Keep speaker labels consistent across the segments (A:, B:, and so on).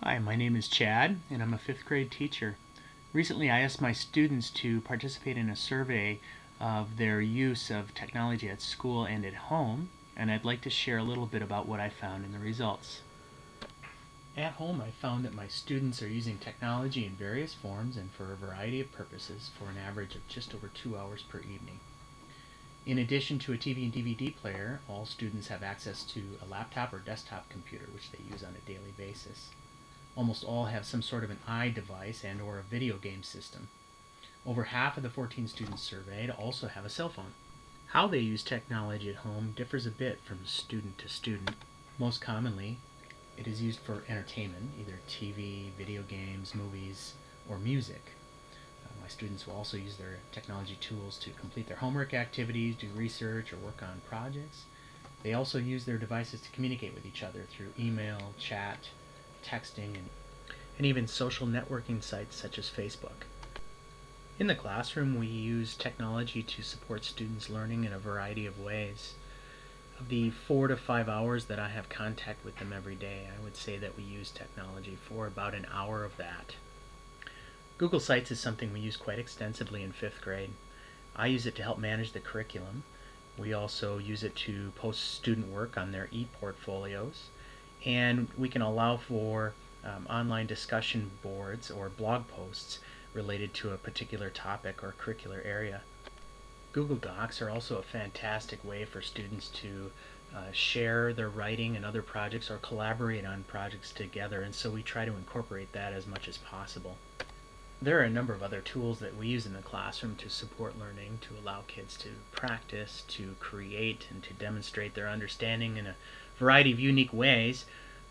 A: Hi, my name is Chad, and I'm a fifth grade teacher. Recently, I asked my students to participate in a survey of their use of technology at school and at home, and I'd like to share a little bit about what I found in the results. At home, I found that my students are using technology in various forms and for a variety of purposes for an average of just over two hours per evening. In addition to a TV and DVD player, all students have access to a laptop or desktop computer, which they use on a daily basis. Almost all have some sort of an iDevice and or a video game system. Over half of the 14 students surveyed also have a cell phone. How they use technology at home differs a bit from student to student. Most commonly, it is used for entertainment, either TV, video games, movies, or music. Uh, my students will also use their technology tools to complete their homework activities, do research, or work on projects. They also use their devices to communicate with each other through email, chat, texting, and, and even social networking sites such as Facebook. In the classroom, we use technology to support students' learning in a variety of ways. Of the four to five hours that I have contact with them every day, I would say that we use technology for about an hour of that. Google Sites is something we use quite extensively in fifth grade. I use it to help manage the curriculum. We also use it to post student work on their e-portfolios and we can allow for um, online discussion boards or blog posts related to a particular topic or curricular area. Google Docs are also a fantastic way for students to uh, share their writing and other projects or collaborate on projects together, and so we try to incorporate that as much as possible. There are a number of other tools that we use in the classroom to support learning, to allow kids to practice, to create, and to demonstrate their understanding in a variety of unique ways,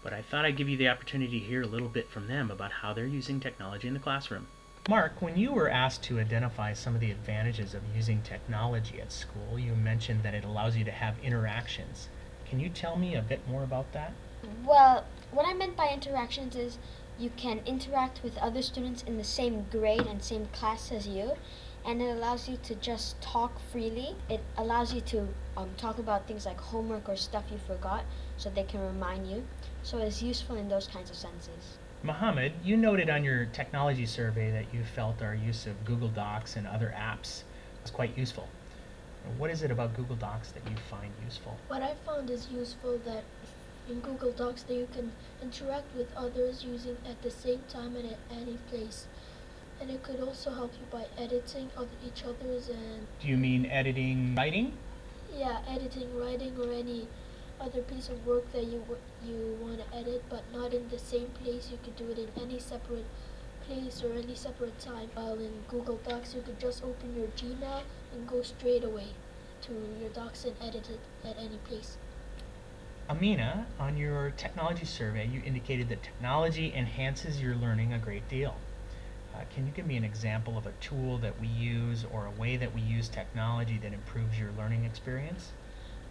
A: but I thought I'd give you the opportunity to hear a little bit from them about how they're using technology in the classroom. Mark, when you were asked to identify some of the advantages of using technology at school, you mentioned that it allows you to have interactions. Can you tell me a bit more about that?
B: Well, what I meant by interactions is you can interact with other students in the same grade and same class as you, and it allows you to just talk freely. It allows you to um, talk about things like homework or stuff you forgot so they can remind you. So it's useful in those kinds of senses.
A: Mohammed, you noted on your technology survey that you felt our use of Google Docs and other apps was quite useful. What is it about Google Docs that you find useful?
C: What I found is useful that in Google Docs that you can interact with others using at the same time and at any place and it could also help you by editing of each other's and
A: do you mean editing writing?
C: Yeah editing writing or any other piece of work that you you want to edit but not in the same place. You could do it in any separate place or any separate time. While in google docs you could just open your gmail and go straight away to your docs and edit it at any place.
A: Amina, on your technology survey, you indicated that technology enhances your learning a great deal. Uh, can you give me an example of a tool that we use or a way that we use technology that improves your learning experience?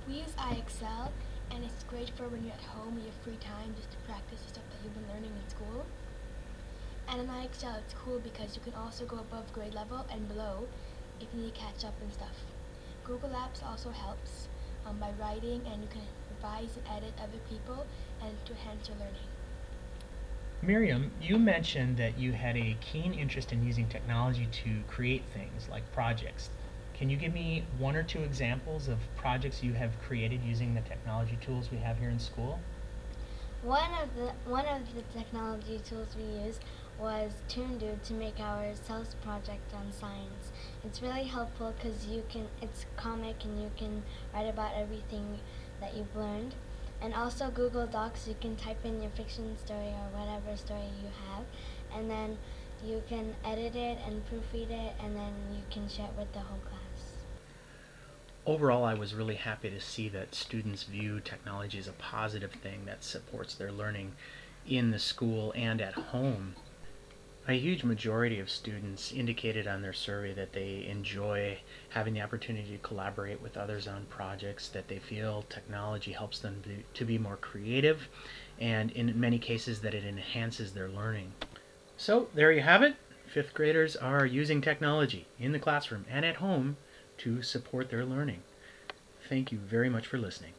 D: We use IXL, and it's great for when you're at home and you have free time just to practice the stuff that you've been learning in school. And in IXL, it's cool because you can also go above grade level and below if you need to catch up and stuff. Google Apps also helps um, by writing, and you can revise and edit other people and to enhance your learning.
A: Miriam, you mentioned that you had a keen interest in using technology to create things like projects. Can you give me one or two examples of projects you have created using the technology tools we have here in school?
B: One of the one of the technology tools we used was ToonDoo to make our CELS project on science. It's really helpful because you can it's comic and you can write about everything that you've learned. And also Google Docs, you can type in your fiction story or whatever story you have, and then you can edit it and proofread it, and then you can share it with the whole class.
A: Overall, I was really happy to see that students view technology as a positive thing that supports their learning in the school and at home. A huge majority of students indicated on their survey that they enjoy having the opportunity to collaborate with others on projects, that they feel technology helps them to be more creative, and in many cases that it enhances their learning. So there you have it. Fifth graders are using technology in the classroom and at home to support their learning. Thank you very much for listening.